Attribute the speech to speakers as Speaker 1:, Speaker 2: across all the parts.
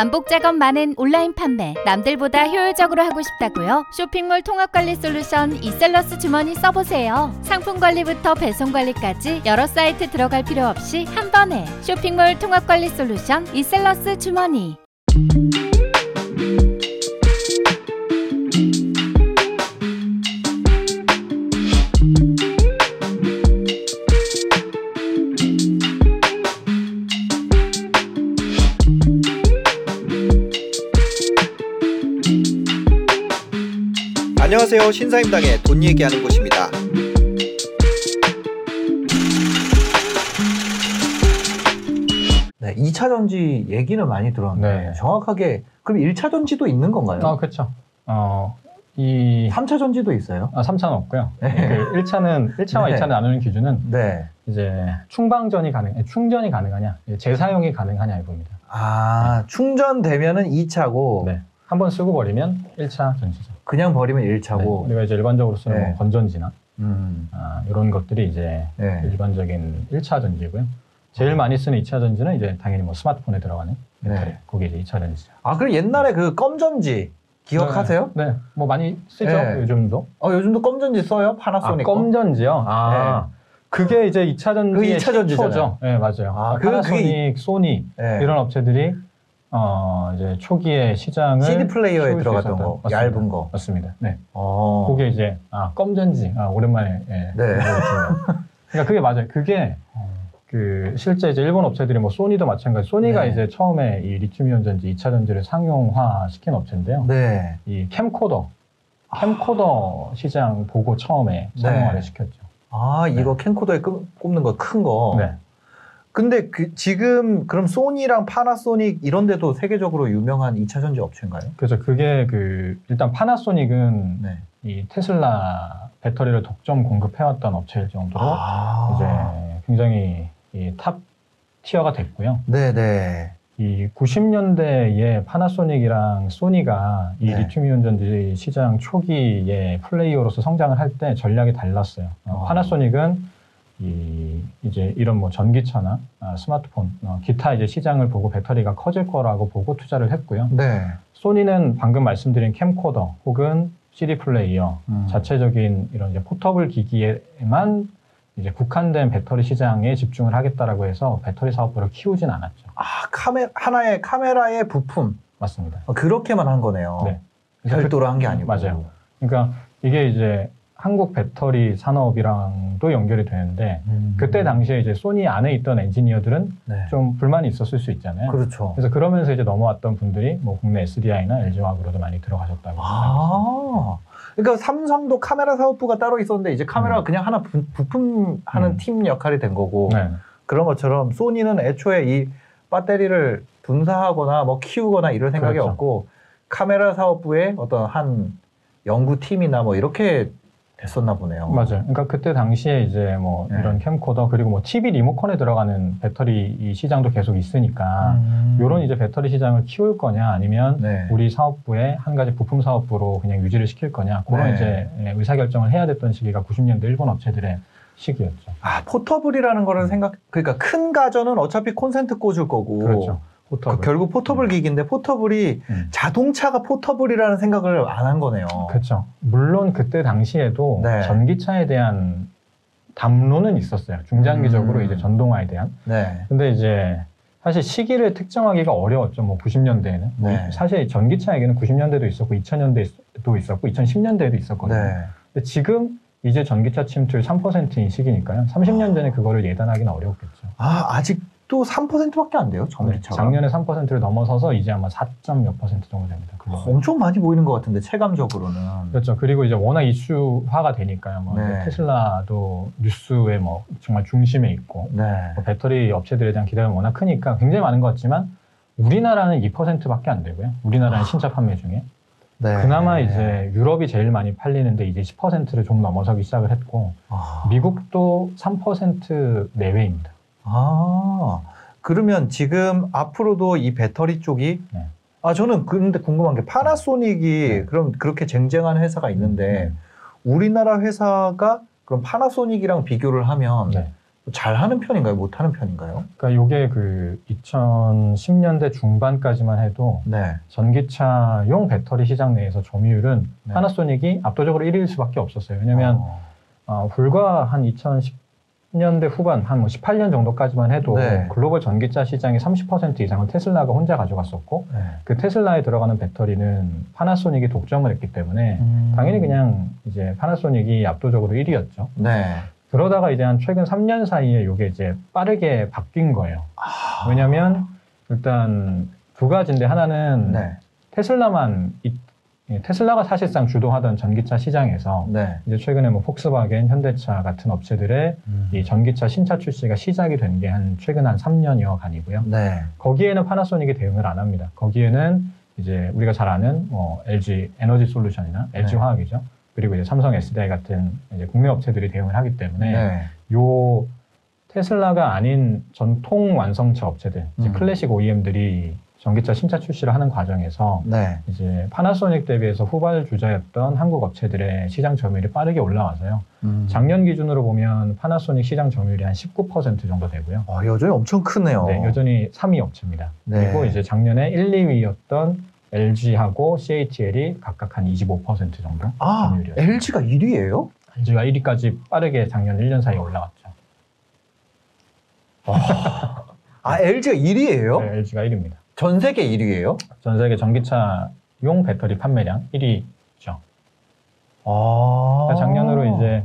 Speaker 1: 반복 작업 많은 온라인 판매 남들보다 효율적으로 하고 싶다고요? 쇼핑몰 통합 관리 솔루션 이셀러스 주머니 써보세요. 상품 관리부터 배송 관리까지 여러 사이트 들어갈 필요 없이 한 번에 쇼핑몰 통합 관리 솔루션 이셀러스 주머니.
Speaker 2: 안녕하세요. 신사임당의 돈 얘기하는 곳입니다. 네, 2차 전지 얘기는 많이 들었는데
Speaker 3: 네.
Speaker 2: 정확하게 그럼 1차 전지도 있는 건가요?
Speaker 3: 아, 그렇죠. 어, 이
Speaker 2: 3차 전지도 있어요?
Speaker 3: 아, 3차는 없고요.
Speaker 2: 네.
Speaker 3: 그 1차는 1차와
Speaker 2: 네.
Speaker 3: 2차 나누는 기준은
Speaker 2: 네.
Speaker 3: 이제 충방전이 가능, 충전이 가능하냐, 재사용이 가능하냐에 봅니다.
Speaker 2: 아, 충전되면은 2차고
Speaker 3: 네. 한 번 쓰고 버리면 1차 전지죠.
Speaker 2: 그냥 버리면
Speaker 3: 네.
Speaker 2: 1차고.
Speaker 3: 우리가 이제 일반적으로 쓰는
Speaker 2: 네.
Speaker 3: 뭐 건전지나
Speaker 2: 음.
Speaker 3: 아, 이런 것들이 이제
Speaker 2: 네.
Speaker 3: 일반적인 1차 전지고요. 제일 많이 쓰는 2차 전지는 이제 당연히 뭐 스마트폰에 들어가는 배터리.
Speaker 2: 네.
Speaker 3: 그게 이제 2차 전지죠.
Speaker 2: 아, 그럼 옛날에 그 껌전지 기억하세요?
Speaker 3: 네. 네. 뭐 많이 쓰죠.
Speaker 2: 네.
Speaker 3: 요즘도.
Speaker 2: 어, 요즘도 껌전지 써요?
Speaker 3: 아,
Speaker 2: 파나소닉 거?
Speaker 3: 껌전지요? 아. 그게 이제 2차 전지의
Speaker 2: 그 2차 전지잖아요.
Speaker 3: 시초죠. 네, 맞아요.
Speaker 2: 아, 그-
Speaker 3: 파나소닉, 소니
Speaker 2: 네.
Speaker 3: 이런 업체들이 어, 이제 초기에 시장을
Speaker 2: CD 플레이어에
Speaker 3: 키울 수
Speaker 2: 들어갔던
Speaker 3: 있었던-
Speaker 2: 거,
Speaker 3: 맞습니다.
Speaker 2: 얇은 거.
Speaker 3: 맞습니다. 네.
Speaker 2: 어.
Speaker 3: 그게 이제 아, 껌전지. 아, 오랜만에 예.
Speaker 2: 네.
Speaker 3: 그러니까 그게 맞아요. 그게 그 실제 이제 일본 업체들이 뭐 소니도 마찬가지. 소니가
Speaker 2: 네.
Speaker 3: 이제 처음에 이 리튬이온 전지 2차 전지를 상용화 시킨 업체인데요.
Speaker 2: 네.
Speaker 3: 이 캠코더 캠코더 시장 보고 처음에
Speaker 2: 네.
Speaker 3: 상용화를 시켰죠.
Speaker 2: 아, 이거 캠코더에 끄- 꼽는 거 큰 거.
Speaker 3: 네.
Speaker 2: 근데 그 지금 그럼 소니랑 파나소닉 이런 데도 세계적으로 유명한 2차 전지 업체인가요?
Speaker 3: 그래서 그게 그 일단 파나소닉은
Speaker 2: 네.
Speaker 3: 이 테슬라 배터리를 독점 공급해왔던 업체일 정도로
Speaker 2: 아.
Speaker 3: 이제 굉장히 이탑 티어가 됐고요.
Speaker 2: 네, 네.
Speaker 3: 이 90년대에 파나소닉이랑 소니가 이
Speaker 2: 네.
Speaker 3: 리튬이온 전지 시장 초기에 플레이어로서 성장을 할 때 전략이 달랐어요. 어,
Speaker 2: 아.
Speaker 3: 파나소닉은 이 이제 이런 뭐 전기차나 아, 스마트폰, 어, 기타 이제 시장을 보고 배터리가 커질 거라고 보고 투자를 했고요.
Speaker 2: 네.
Speaker 3: 소니는 방금 말씀드린 캠코더 혹은 CD 플레이어
Speaker 2: 음.
Speaker 3: 자체적인 이런 이제 포터블 기기에만 이제 국한된 배터리 시장에 집중을 하겠다라고 해서 배터리 사업부를 키우진 않았죠.
Speaker 2: 아, 카메 하나의 카메라의 부품.
Speaker 3: 맞습니다.
Speaker 2: 어, 그렇게만 한 거네요.
Speaker 3: 네.
Speaker 2: 별도로 한 게 아니고.
Speaker 3: 맞아요. 그러니까 이게 이제 한국 배터리 산업이랑도 연결이 되는데
Speaker 2: 음.
Speaker 3: 그때 당시에 이제 소니 안에 있던 엔지니어들은
Speaker 2: 네.
Speaker 3: 좀 불만이 있었을 수 있잖아요.
Speaker 2: 그렇죠.
Speaker 3: 그래서 그러면서 이제 넘어왔던 분들이 뭐 국내 SDI나 LG화학으로도 많이 들어가셨다고.
Speaker 2: 아. 그러니까 삼성도 카메라 사업부가 따로 있었는데 이제 카메라가
Speaker 3: 음.
Speaker 2: 그냥 하나 부, 부품 하는
Speaker 3: 음.
Speaker 2: 팀 역할이 된 거고
Speaker 3: 네.
Speaker 2: 그런 것처럼 소니는 애초에 이 배터리를 분사하거나 뭐 키우거나 이럴 생각이
Speaker 3: 그렇죠.
Speaker 2: 없고 카메라 사업부의 어떤 한 연구팀이나 뭐 이렇게 됐었나 보네요.
Speaker 3: 맞아요. 그러니까 그때 당시에 이제 뭐
Speaker 2: 네.
Speaker 3: 이런 캠코더 그리고 뭐 TV 리모컨에 들어가는 배터리 이 시장도 계속 있으니까
Speaker 2: 음.
Speaker 3: 이런 이제 배터리 시장을 키울 거냐 아니면
Speaker 2: 네.
Speaker 3: 우리 사업부의 한 가지 부품 사업부로 그냥 유지를 시킬 거냐 그런
Speaker 2: 네.
Speaker 3: 이제 예, 의사 결정을 해야 됐던 시기가 90년대 일본 업체들의 시기였죠.
Speaker 2: 아 포터블이라는 거를 생각 그러니까 큰 가전은 어차피 콘센트 꽂을 거고
Speaker 3: 그렇죠.
Speaker 2: 그
Speaker 3: 포터블.
Speaker 2: 결국 포터블 기기인데 포터블이
Speaker 3: 음.
Speaker 2: 자동차가 포터블이라는 생각을 안 한 거네요.
Speaker 3: 그렇죠. 물론 그때 당시에도
Speaker 2: 네.
Speaker 3: 전기차에 대한 담론은 있었어요. 중장기적으로
Speaker 2: 음.
Speaker 3: 이제 전동화에 대한.
Speaker 2: 네.
Speaker 3: 근데 이제 사실 시기를 특정하기가 어려웠죠. 뭐 90년대에는.
Speaker 2: 네.
Speaker 3: 사실 전기차에게는 90년대도 있었고 2000년대도 있었고 2010년대에도 있었거든요.
Speaker 2: 네.
Speaker 3: 근데 지금 이제 전기차 침투율 3%인 시기니까요. 30년 전에 그거를 예단하기는 어려웠겠죠.
Speaker 2: 아 아직 도 3%밖에 안 돼요
Speaker 3: 네,
Speaker 2: 전기차가.
Speaker 3: 작년에 3%를 넘어서서 이제 아마 4점 몇 퍼센트 정도 됩니다. 글로벌.
Speaker 2: 엄청 많이 보이는 것 같은데 체감적으로는.
Speaker 3: 그렇죠. 그리고 이제 워낙 이슈화가 되니까요. 뭐
Speaker 2: 네.
Speaker 3: 테슬라도 뉴스의 뭐 정말 중심에 있고
Speaker 2: 네.
Speaker 3: 뭐 배터리 업체들에 대한 기대가 워낙 크니까 굉장히 많은 것 같지만 우리나라는 2%밖에 안 되고요. 우리나라는 신차 판매 중에
Speaker 2: 네.
Speaker 3: 그나마 이제 유럽이 제일 많이 팔리는데 이제 10%를 좀 넘어서기 시작을 했고
Speaker 2: 아.
Speaker 3: 미국도 3% 내외입니다.
Speaker 2: 아 그러면 지금 앞으로도 이 배터리 쪽이
Speaker 3: 네.
Speaker 2: 아 저는 근데 궁금한 게 파나소닉이
Speaker 3: 네.
Speaker 2: 그럼 그렇게 쟁쟁한 회사가 있는데
Speaker 3: 음.
Speaker 2: 우리나라 회사가 그럼 파나소닉이랑 비교를 하면
Speaker 3: 네.
Speaker 2: 잘하는 편인가요? 못하는 편인가요?
Speaker 3: 그러니까 이게 그 2010년대 중반까지만 해도
Speaker 2: 네.
Speaker 3: 전기차용 배터리 시장 내에서 점유율은
Speaker 2: 네.
Speaker 3: 파나소닉이 압도적으로 1위일 수밖에 없었어요. 왜냐하면
Speaker 2: 어.
Speaker 3: 어, 불과 한 2010 년대 후반 한뭐 18년 정도까지만 해도
Speaker 2: 네.
Speaker 3: 글로벌 전기차 시장의 30% 이상은 테슬라가 혼자 가져갔었고
Speaker 2: 네.
Speaker 3: 그 테슬라에 들어가는 배터리는 파나소닉이 독점을 했기 때문에
Speaker 2: 음.
Speaker 3: 당연히 그냥 이제 파나소닉이 압도적으로 1위였죠.
Speaker 2: 네.
Speaker 3: 그러다가 이제 한 최근 3년 사이에 이게 이제 빠르게 바뀐 거예요.
Speaker 2: 아.
Speaker 3: 왜냐하면 일단 두 가지인데 하나는
Speaker 2: 네.
Speaker 3: 테슬라만 이- 예, 테슬라가 사실상 주도하던 전기차 시장에서
Speaker 2: 네.
Speaker 3: 이제 최근에 뭐 폭스바겐, 현대차 같은 업체들의 이 전기차 신차 출시가 시작이 된 게 한 최근 한 3년여 간이고요.
Speaker 2: 네.
Speaker 3: 거기에는 파나소닉이 대응을 안 합니다. 거기에는 이제 우리가 잘 아는 뭐 LG 에너지 솔루션이나 LG
Speaker 2: 네.
Speaker 3: 화학이죠. 그리고 이제 삼성 SDI 같은 이제 국내 업체들이 대응을 하기 때문에
Speaker 2: 네.
Speaker 3: 요 테슬라가 아닌 전통 완성차 업체들,
Speaker 2: 음.
Speaker 3: 클래식 OEM들이 전기차 신차 출시를 하는 과정에서
Speaker 2: 네.
Speaker 3: 이제 파나소닉 대비해서 후발 주자였던 한국 업체들의 시장 점유율이 빠르게 올라와서요.
Speaker 2: 음.
Speaker 3: 작년 기준으로 보면 파나소닉 시장 점유율이 한 19% 정도 되고요.
Speaker 2: 아, 여전히 엄청 크네요.
Speaker 3: 네, 여전히 3위 업체입니다.
Speaker 2: 네.
Speaker 3: 그리고 이제 작년에 1, 2위였던 LG하고 CATL이 각각 한 25% 정도
Speaker 2: 아,
Speaker 3: 점유율이었어요.
Speaker 2: LG가 1위예요?
Speaker 3: LG가 1위까지 빠르게 작년 1년 사이에 올라왔죠.
Speaker 2: 아, LG가 1위예요?
Speaker 3: 네, LG가 1위입니다.
Speaker 2: 전 세계 1위예요?
Speaker 3: 전 세계 전기차 용 배터리 판매량 1위죠.
Speaker 2: 아.
Speaker 3: 그러니까 작년으로 이제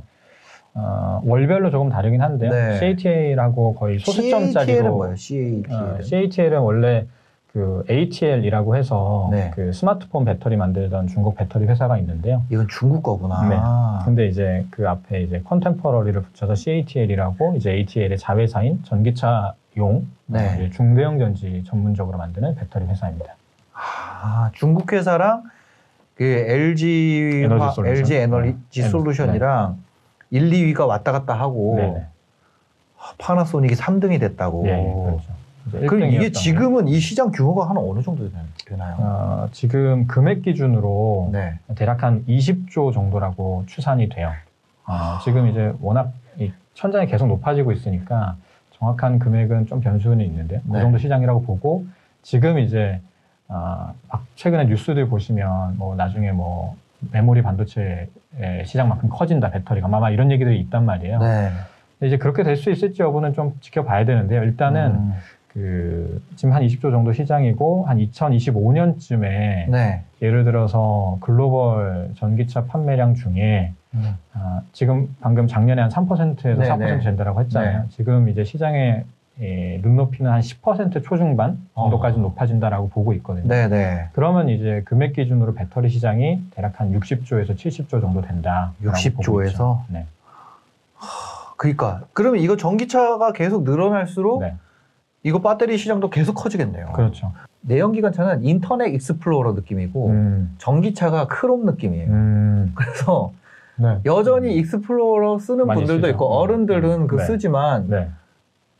Speaker 3: 어, 월별로 조금 다르긴 한데요.
Speaker 2: 네.
Speaker 3: CATL하고 거의
Speaker 2: CATL은
Speaker 3: 소수점짜리로
Speaker 2: 뭐예요? CATL.
Speaker 3: 어, CATL은 원래 그 ATL이라고 해서
Speaker 2: 네.
Speaker 3: 그 스마트폰 배터리 만들던 중국 배터리 회사가 있는데요.
Speaker 2: 이건 중국 거구나.
Speaker 3: 네. 근데 이제 그 앞에 이제 컨템퍼러리를 붙여서 CATL이라고 이제 ATL의 자회사인 전기차 용
Speaker 2: 네.
Speaker 3: 중대형 전지 전문적으로 만드는 배터리 회사입니다.
Speaker 2: 아, 중국 회사랑 그 LG
Speaker 3: 에너지
Speaker 2: 화-
Speaker 3: 솔루션.
Speaker 2: LG 에너지
Speaker 3: 네.
Speaker 2: 솔루션이랑 1, 2위가 왔다 갔다 하고
Speaker 3: 네네.
Speaker 2: 아, 파나소닉이 3등이 됐다고.
Speaker 3: 예, 그렇죠.
Speaker 2: 그럼 이게
Speaker 3: 1등이었던
Speaker 2: 지금은 이 시장 규모가 한 어느 정도 되나- 되나요?
Speaker 3: 어, 지금 금액 기준으로
Speaker 2: 네.
Speaker 3: 대략 한 20조 정도라고 추산이 돼요. 어, 지금 이제 워낙 이 천장이 계속 높아지고 있으니까 정확한 금액은 좀 변수는 있는데요.
Speaker 2: 네.
Speaker 3: 그 정도 시장이라고 보고 지금 이제 아, 막 최근에 뉴스들 보시면 뭐 나중에 뭐 메모리 반도체 시장만큼 커진다 배터리가 아마 이런 얘기들이 있단 말이에요.
Speaker 2: 네.
Speaker 3: 이제 그렇게 될 수 있을지 여부는 좀 지켜봐야 되는데요. 일단은
Speaker 2: 음,
Speaker 3: 그 지금 한 20조 정도 시장이고 한 2025년쯤에
Speaker 2: 네.
Speaker 3: 예를 들어서 글로벌 전기차 판매량 중에
Speaker 2: 음.
Speaker 3: 아, 지금 방금 작년에 한 3%에서
Speaker 2: 네,
Speaker 3: 4%
Speaker 2: 네.
Speaker 3: 된다라고 했잖아요.
Speaker 2: 네.
Speaker 3: 지금 이제 시장의 예, 눈높이는 한 10% 초중반 정도까지
Speaker 2: 어.
Speaker 3: 높아진다라고 보고 있거든요.
Speaker 2: 네, 네.
Speaker 3: 그러면 이제 금액 기준으로 배터리 시장이 대략 한 60조에서 70조 정도 된다.
Speaker 2: 60조 에서?
Speaker 3: 네.
Speaker 2: 그러니까 그러면 이거 전기차가 계속 늘어날수록
Speaker 3: 네.
Speaker 2: 이거 배터리 시장도 계속 커지겠네요.
Speaker 3: 그렇죠.
Speaker 2: 내연기관차는 인터넷 익스플로러 느낌이고
Speaker 3: 음,
Speaker 2: 전기차가 크롬 느낌이에요.
Speaker 3: 음,
Speaker 2: 그래서
Speaker 3: 네.
Speaker 2: 여전히 익스플로러 쓰는
Speaker 3: 많이
Speaker 2: 분들도
Speaker 3: 쓰죠.
Speaker 2: 있고
Speaker 3: 음,
Speaker 2: 어른들은 그
Speaker 3: 네.
Speaker 2: 쓰지만
Speaker 3: 네.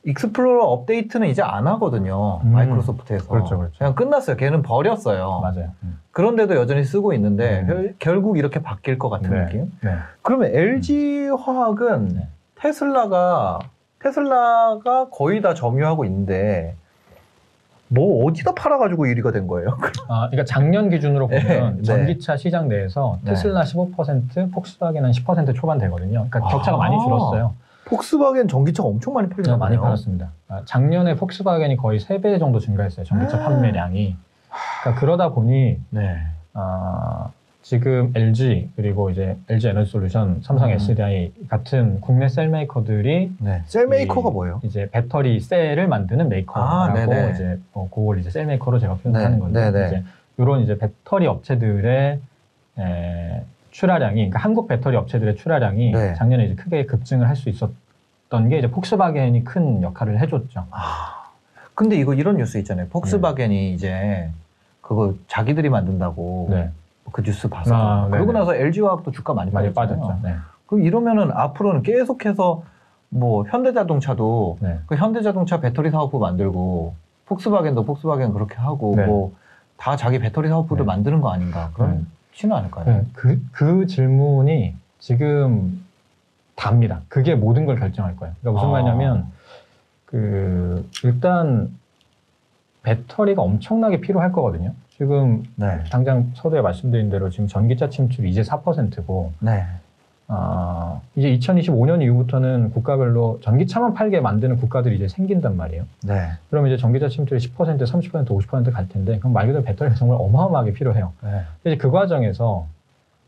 Speaker 2: 익스플로러 업데이트는 이제 안 하거든요.
Speaker 3: 음.
Speaker 2: 마이크로소프트에서.
Speaker 3: 그렇죠, 그렇죠.
Speaker 2: 냥 끝났어요. 걔는 버렸어요.
Speaker 3: 맞아요. 음.
Speaker 2: 그런데도 여전히 쓰고 있는데
Speaker 3: 음.
Speaker 2: 결- 결국 이렇게 바뀔 것 같은
Speaker 3: 네.
Speaker 2: 느낌?
Speaker 3: 네.
Speaker 2: 그러면 LG 화학은
Speaker 3: 네.
Speaker 2: 테슬라가 테슬라가 거의 다 점유하고 있는데 뭐 어디다 팔아가지고 1위가 된 거예요?
Speaker 3: 아, 그러니까 작년 기준으로 보면
Speaker 2: 네.
Speaker 3: 전기차 시장 내에서
Speaker 2: 네.
Speaker 3: 테슬라 15%, 폭스바겐은 10% 초반 되거든요. 그러니까
Speaker 2: 아.
Speaker 3: 격차가 많이 줄었어요.
Speaker 2: 폭스바겐 전기차가 엄청 많이 팔리나
Speaker 3: 네, 많이. 팔았습니다. 아, 작년에 폭스바겐이 거의 3배 정도 증가했어요. 전기차
Speaker 2: 아.
Speaker 3: 판매량이. 그러니까 그러다 보니
Speaker 2: 네.
Speaker 3: 아, 지금 LG 그리고 이제 LG 에너지 솔루션, 삼성
Speaker 2: 음.
Speaker 3: SDI 같은 국내 셀 메이커들이
Speaker 2: 네. 셀 메이커가
Speaker 3: 이-
Speaker 2: 뭐예요?
Speaker 3: 이제 배터리 셀을 만드는 메이커라고
Speaker 2: 아, 네네.
Speaker 3: 이제 뭐 그걸 이제 셀 메이커로 제가 표현하는
Speaker 2: 네,
Speaker 3: 건데
Speaker 2: 네네.
Speaker 3: 이제 이런 이제 배터리 업체들의 에, 출하량이 그러니까 한국 배터리 업체들의 출하량이
Speaker 2: 네.
Speaker 3: 작년에 이제 크게 급증을 할 수 있었던 게 이제 폭스바겐이 큰 역할을 해줬죠.
Speaker 2: 아, 근데 이거 이런 뉴스 있잖아요. 폭스바겐이 이제 그거 자기들이 만든다고
Speaker 3: 네,
Speaker 2: 그 뉴스 봤어요.
Speaker 3: 아,
Speaker 2: 그러고
Speaker 3: 네네.
Speaker 2: 나서 LG 화학도 주가 많이
Speaker 3: 많이. 빠졌죠. 네,
Speaker 2: 그럼 이러면은 앞으로는 계속해서 뭐 현대자동차도
Speaker 3: 네.
Speaker 2: 그 현대자동차 배터리 사업부 만들고 폭스바겐도 폭스바겐 그렇게 하고
Speaker 3: 네.
Speaker 2: 뭐다 자기 배터리 사업부도
Speaker 3: 네.
Speaker 2: 만드는 거 아닌가? 그렇지는 않을까요?
Speaker 3: 네, 그, 그 질문이 지금 답니다. 그게 모든 걸 결정할 거예요. 그러니까 무슨
Speaker 2: 아.
Speaker 3: 말이냐면 그 일단 배터리가 엄청나게 필요할 거거든요. 지금
Speaker 2: 네.
Speaker 3: 당장 서두에 말씀드린 대로 지금 전기차 침출이 이제 4%고
Speaker 2: 네.
Speaker 3: 아, 이제 2025년 이후부터는 국가별로 전기차만 팔게 만드는 국가들이 이제 생긴단 말이에요.
Speaker 2: 네.
Speaker 3: 그럼 이제 전기차 침투율이 10%, 30%, 50%갈 텐데 그럼 말 그대로 배터리가 정말 어마어마하게 필요해요.
Speaker 2: 네.
Speaker 3: 이제 그 과정에서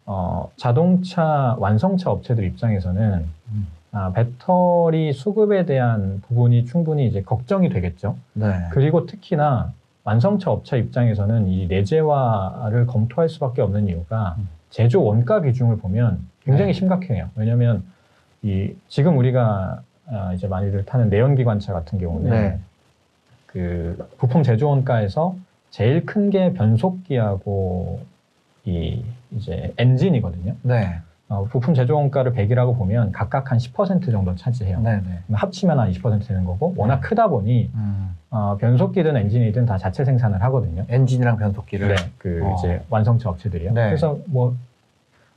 Speaker 3: 어, 자동차 완성차 업체들 입장에서는
Speaker 2: 음.
Speaker 3: 아, 배터리 수급에 대한 부분이 충분히 이제 걱정이 되겠죠.
Speaker 2: 네.
Speaker 3: 그리고 특히나 완성차 업체 입장에서는 이 내재화를 검토할 수밖에 없는 이유가
Speaker 2: 음.
Speaker 3: 제조 원가 비중을 보면 굉장히
Speaker 2: 네.
Speaker 3: 심각해요. 왜냐하면 이 지금 우리가 아, 이제 많이들 타는 내연기관차 같은 경우는
Speaker 2: 네.
Speaker 3: 그 부품 제조 원가에서 제일 큰 게 변속기하고 이 이제 엔진이거든요.
Speaker 2: 네.
Speaker 3: 어, 부품 제조 원가를 100이라고 보면 각각 한 10% 정도 차지해요.
Speaker 2: 네. 네.
Speaker 3: 합치면 한 20% 되는 거고 워낙 크다 보니
Speaker 2: 음.
Speaker 3: 어, 변속기든 엔진이든 다 자체 생산을 하거든요.
Speaker 2: 엔진이랑 변속기를.
Speaker 3: 네, 그
Speaker 2: 어.
Speaker 3: 이제 완성차 업체들이요.
Speaker 2: 네.
Speaker 3: 그래서 뭐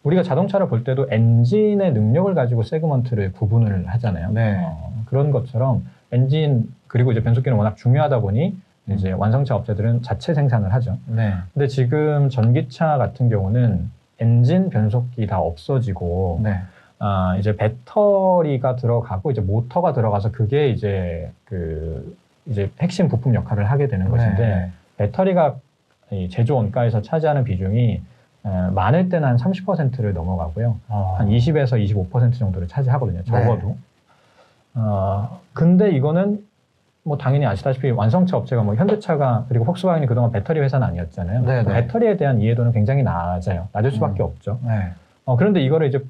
Speaker 3: 우리가 자동차를 볼 때도 엔진의 능력을 가지고 segment를 구분을 하잖아요.
Speaker 2: 네.
Speaker 3: 어, 그런 것처럼 엔진 그리고 이제 변속기는 워낙 중요하다 보니 이제 완성차 업체들은 자체 생산을 하죠.
Speaker 2: 네.
Speaker 3: 근데 지금 전기차 같은 경우는 엔진, 변속기 다 없어지고
Speaker 2: 네.
Speaker 3: 아, 이제 배터리가 들어가고 이제 모터가 들어가서 그게 이제 그 이제 핵심 부품 역할을 하게 되는 것인데
Speaker 2: 네.
Speaker 3: 배터리가 이 제조 원가에서 차지하는 비중이 에, 많을 때는 한 30%를 넘어가고요.
Speaker 2: 어.
Speaker 3: 한 20에서 25% 정도를 차지하거든요. 적어도. 어, 근데 이거는 뭐 당연히 아시다시피 완성차 업체가 뭐 현대차가 그리고 폭스바겐이 그동안 배터리 회사는 아니었잖아요.
Speaker 2: 네, 네.
Speaker 3: 배터리에 대한 이해도는 굉장히 낮아요. 낮을 수밖에
Speaker 2: 음.
Speaker 3: 없죠.
Speaker 2: 네.
Speaker 3: 어, 그런데 이거를 이제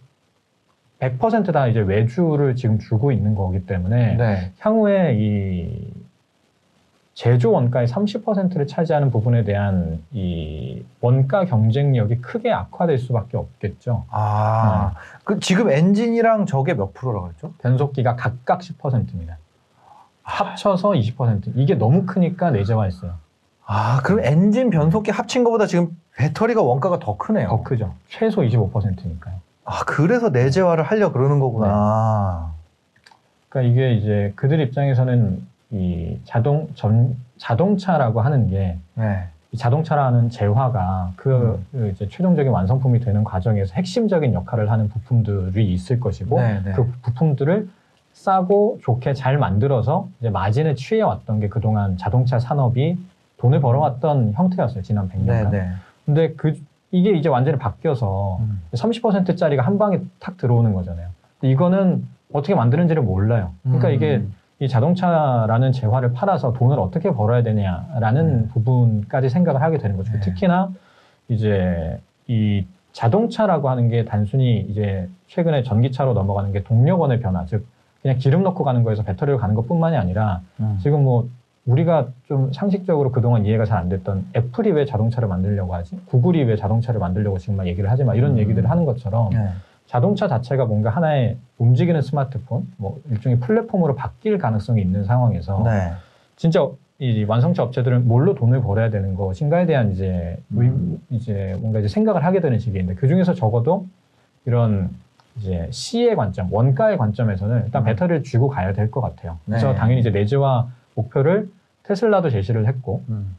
Speaker 3: 100%다 이제 외주를 지금 주고 있는 거기 때문에
Speaker 2: 네.
Speaker 3: 향후에 이 제조 원가의 30%를 차지하는 부분에 대한 이 원가 경쟁력이 크게 악화될 수밖에 없겠죠.
Speaker 2: 아, 그 지금 엔진이랑 저게 몇 프로라고 했죠?
Speaker 3: 변속기가 각각 10%입니다. 합쳐서 20%. 이게 너무 크니까 내재화 했어요.
Speaker 2: 아, 그럼 엔진 변속기 합친 것보다 지금 배터리가 원가가 더 크네요.
Speaker 3: 더 크죠. 최소 25%니까요.
Speaker 2: 아, 그래서 내재화를 하려 그러는 거구나.
Speaker 3: 그러니까 이게 이제 그들 입장에서는 이 자동 전 자동차라고 하는 게
Speaker 2: 네.
Speaker 3: 이 자동차라는 재화가 그, 그 이제 최종적인 완성품이 되는 과정에서 핵심적인 역할을 하는 부품들이 있을 것이고
Speaker 2: 네, 네.
Speaker 3: 그 부품들을 싸고 좋게 잘 만들어서 이제 마진을 취해 왔던 게 그동안 자동차 산업이 돈을 벌어왔던 형태였어요 지난 100년간.
Speaker 2: 네, 네.
Speaker 3: 근데 그 이게 이제 완전히 바뀌어서
Speaker 2: 음.
Speaker 3: 30%짜리가 한 방에 탁 들어오는 거잖아요. 근데 이거는 어떻게 만드는지를 몰라요. 그러니까
Speaker 2: 음.
Speaker 3: 이게 이 자동차라는 재화를 팔아서 돈을 어떻게 벌어야 되냐라는
Speaker 2: 음.
Speaker 3: 부분까지 생각을 하게 되는 거죠.
Speaker 2: 네.
Speaker 3: 특히나 이제 이 자동차라고 하는 게 단순히 이제 최근에 전기차로 넘어가는 게 동력원의 변화, 즉 그냥 기름 넣고 가는 거에서 배터리로 가는 것뿐만이 아니라
Speaker 2: 음.
Speaker 3: 지금 뭐 우리가 좀 상식적으로 그동안 이해가 잘 안 됐던 애플이 왜 자동차를 만들려고 하지? 구글이 왜 자동차를 만들려고 지금 막 얘기를 하지 마 이런
Speaker 2: 음.
Speaker 3: 얘기들을 하는 것처럼
Speaker 2: 네.
Speaker 3: 자동차 자체가 뭔가 하나의 움직이는 스마트폰, 뭐 일종의 플랫폼으로 바뀔 가능성이 있는 상황에서
Speaker 2: 네.
Speaker 3: 진짜 이 완성차 업체들은 뭘로 돈을 벌어야 되는 것인가에 대한 이제
Speaker 2: 음.
Speaker 3: 의- 이제 뭔가 이제 생각을 하게 되는 시기인데 그 중에서 적어도 이런 이제 C의 관점, 원가의 관점에서는 일단
Speaker 2: 음.
Speaker 3: 배터리를 쥐고 가야 될 것 같아요. 그래서
Speaker 2: 네.
Speaker 3: 당연히 이제 내재화 목표를 테슬라도 제시를 했고
Speaker 2: 음.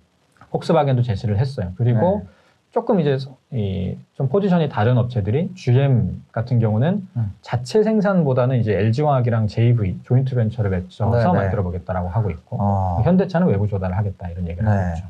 Speaker 3: 폭스바겐도 제시를 했어요. 그리고
Speaker 2: 네.
Speaker 3: 조금 이제 이 좀 포지션이 다른 업체들이 GM 같은 경우는
Speaker 2: 음.
Speaker 3: 자체 생산보다는 이제 LG화학이랑 JV 조인트 벤처를 맺혀서
Speaker 2: 네, 네.
Speaker 3: 만들어 보겠다라고 하고 있고
Speaker 2: 어.
Speaker 3: 현대차는 외부 조달을 하겠다 이런 얘기를
Speaker 2: 네.
Speaker 3: 하고 있죠.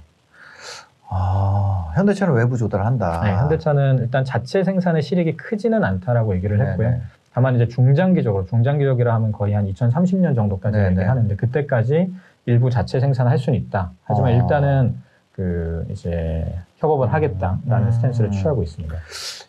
Speaker 2: 아, 현대차는 외부 조달한다.
Speaker 3: 네, 현대차는 일단 자체 생산의 실익이 크지는 않다라고 얘기를
Speaker 2: 네,
Speaker 3: 했고요.
Speaker 2: 네.
Speaker 3: 다만 이제 중장기적으로 중장기적이라 하면 거의 한 2030년 정도까지
Speaker 2: 네,
Speaker 3: 얘기를
Speaker 2: 네.
Speaker 3: 하는데 그때까지 일부 자체 생산할 수는 있다. 하지만
Speaker 2: 어.
Speaker 3: 일단은 그 이제 협업을 하겠다라는
Speaker 2: 음.
Speaker 3: 스탠스를 취하고 있습니다.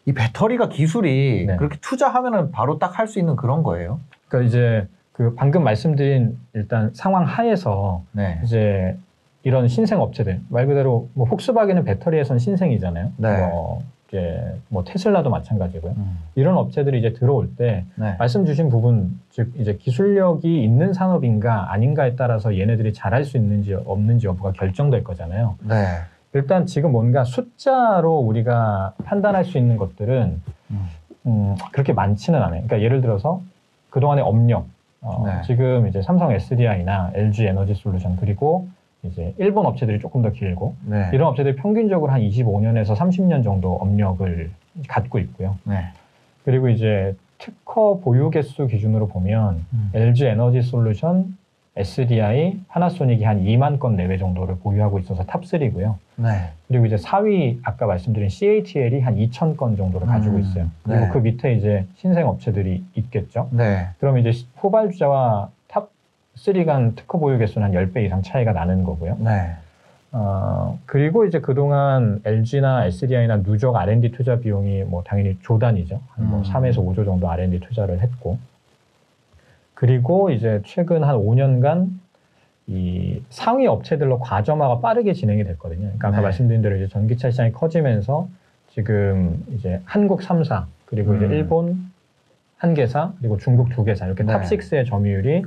Speaker 2: 이 배터리가 기술이
Speaker 3: 네.
Speaker 2: 그렇게 투자하면은 바로 딱 할 수 있는 그런 거예요.
Speaker 3: 그러니까 이제 그 방금 말씀드린 일단 상황 하에서
Speaker 2: 네.
Speaker 3: 이제 이런 신생 업체들 말 그대로 뭐 폭스바겐은 배터리에선 신생이잖아요.
Speaker 2: 네.
Speaker 3: 뭐 이제 뭐 테슬라도 마찬가지고요.
Speaker 2: 음.
Speaker 3: 이런 업체들이 이제 들어올 때
Speaker 2: 네.
Speaker 3: 말씀 주신 부분 즉 이제 기술력이 있는 산업인가 아닌가에 따라서 얘네들이 잘할 수 있는지 없는지 여부가 결정될 거잖아요.
Speaker 2: 네.
Speaker 3: 일단 지금 뭔가 숫자로 우리가 판단할 수 있는 것들은
Speaker 2: 음.
Speaker 3: 음, 그렇게 많지는 않아요. 그러니까 예를 들어서 그동안의 업력, 어,
Speaker 2: 네.
Speaker 3: 지금 이제 삼성 SDI나 LG 에너지 솔루션 그리고 이제 일본 업체들이 조금 더 길고
Speaker 2: 네.
Speaker 3: 이런 업체들이 평균적으로 한 25년에서 30년 정도 업력을 갖고 있고요.
Speaker 2: 네.
Speaker 3: 그리고 이제 특허 보유 개수 기준으로 보면
Speaker 2: 음.
Speaker 3: LG 에너지 솔루션, SDI, 파나소닉이 한 2만 건 내외 정도를 보유하고 있어서 탑3고요.
Speaker 2: 네.
Speaker 3: 그리고 이제 4위 아까 말씀드린 CATL이 한 2천 건 정도를 가지고
Speaker 2: 음,
Speaker 3: 있어요. 그리고
Speaker 2: 네.
Speaker 3: 그 밑에 이제 신생 업체들이 있겠죠.
Speaker 2: 네.
Speaker 3: 그럼 이제 시- 후발주자와 탑3 간 특허 보유 개수는 한 10배 이상 차이가 나는 거고요.
Speaker 2: 네.
Speaker 3: 어, 그리고 이제 그동안 LG나 SDI나 누적 R&D 투자 비용이 뭐 당연히 조 단위죠. 한 뭐
Speaker 2: 음.
Speaker 3: 3에서 5조 정도 R&D 투자를 했고. 그리고 이제 최근 한 5년간 이 상위 업체들로 과점화가 빠르게 진행이 됐거든요. 그러니까 아까
Speaker 2: 네.
Speaker 3: 말씀드린 대로 이제 전기차 시장이 커지면서 지금 이제 한국 3사 그리고 이제
Speaker 2: 음.
Speaker 3: 일본 한 개사 그리고 중국 두 개사 이렇게
Speaker 2: 네.
Speaker 3: 탑 6의 점유율이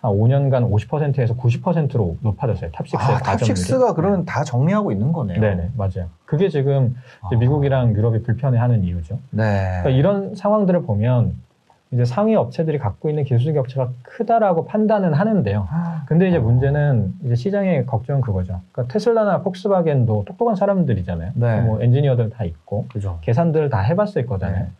Speaker 3: 한 5년간 50%에서 90%로 높아졌어요. 탑6의
Speaker 2: 아,
Speaker 3: 과점률이.
Speaker 2: 탑6가 그러면 다 정리하고 있는 거네요.
Speaker 3: 네네 맞아요. 그게 지금
Speaker 2: 아.
Speaker 3: 미국이랑 유럽이 불편해하는 이유죠.
Speaker 2: 네.
Speaker 3: 그러니까 이런 상황들을 보면 이제 상위 업체들이 갖고 있는 기술 격차가 크다라고 판단은 하는데요.
Speaker 2: 아,
Speaker 3: 근데 이제 문제는 이제 시장의 걱정은 그거죠. 그러니까 테슬라나 폭스바겐도 똑똑한 사람들이잖아요.
Speaker 2: 네.
Speaker 3: 뭐 엔지니어들 다 있고
Speaker 2: 그죠.
Speaker 3: 계산들을 다 해봤을 거잖아요.
Speaker 2: 네.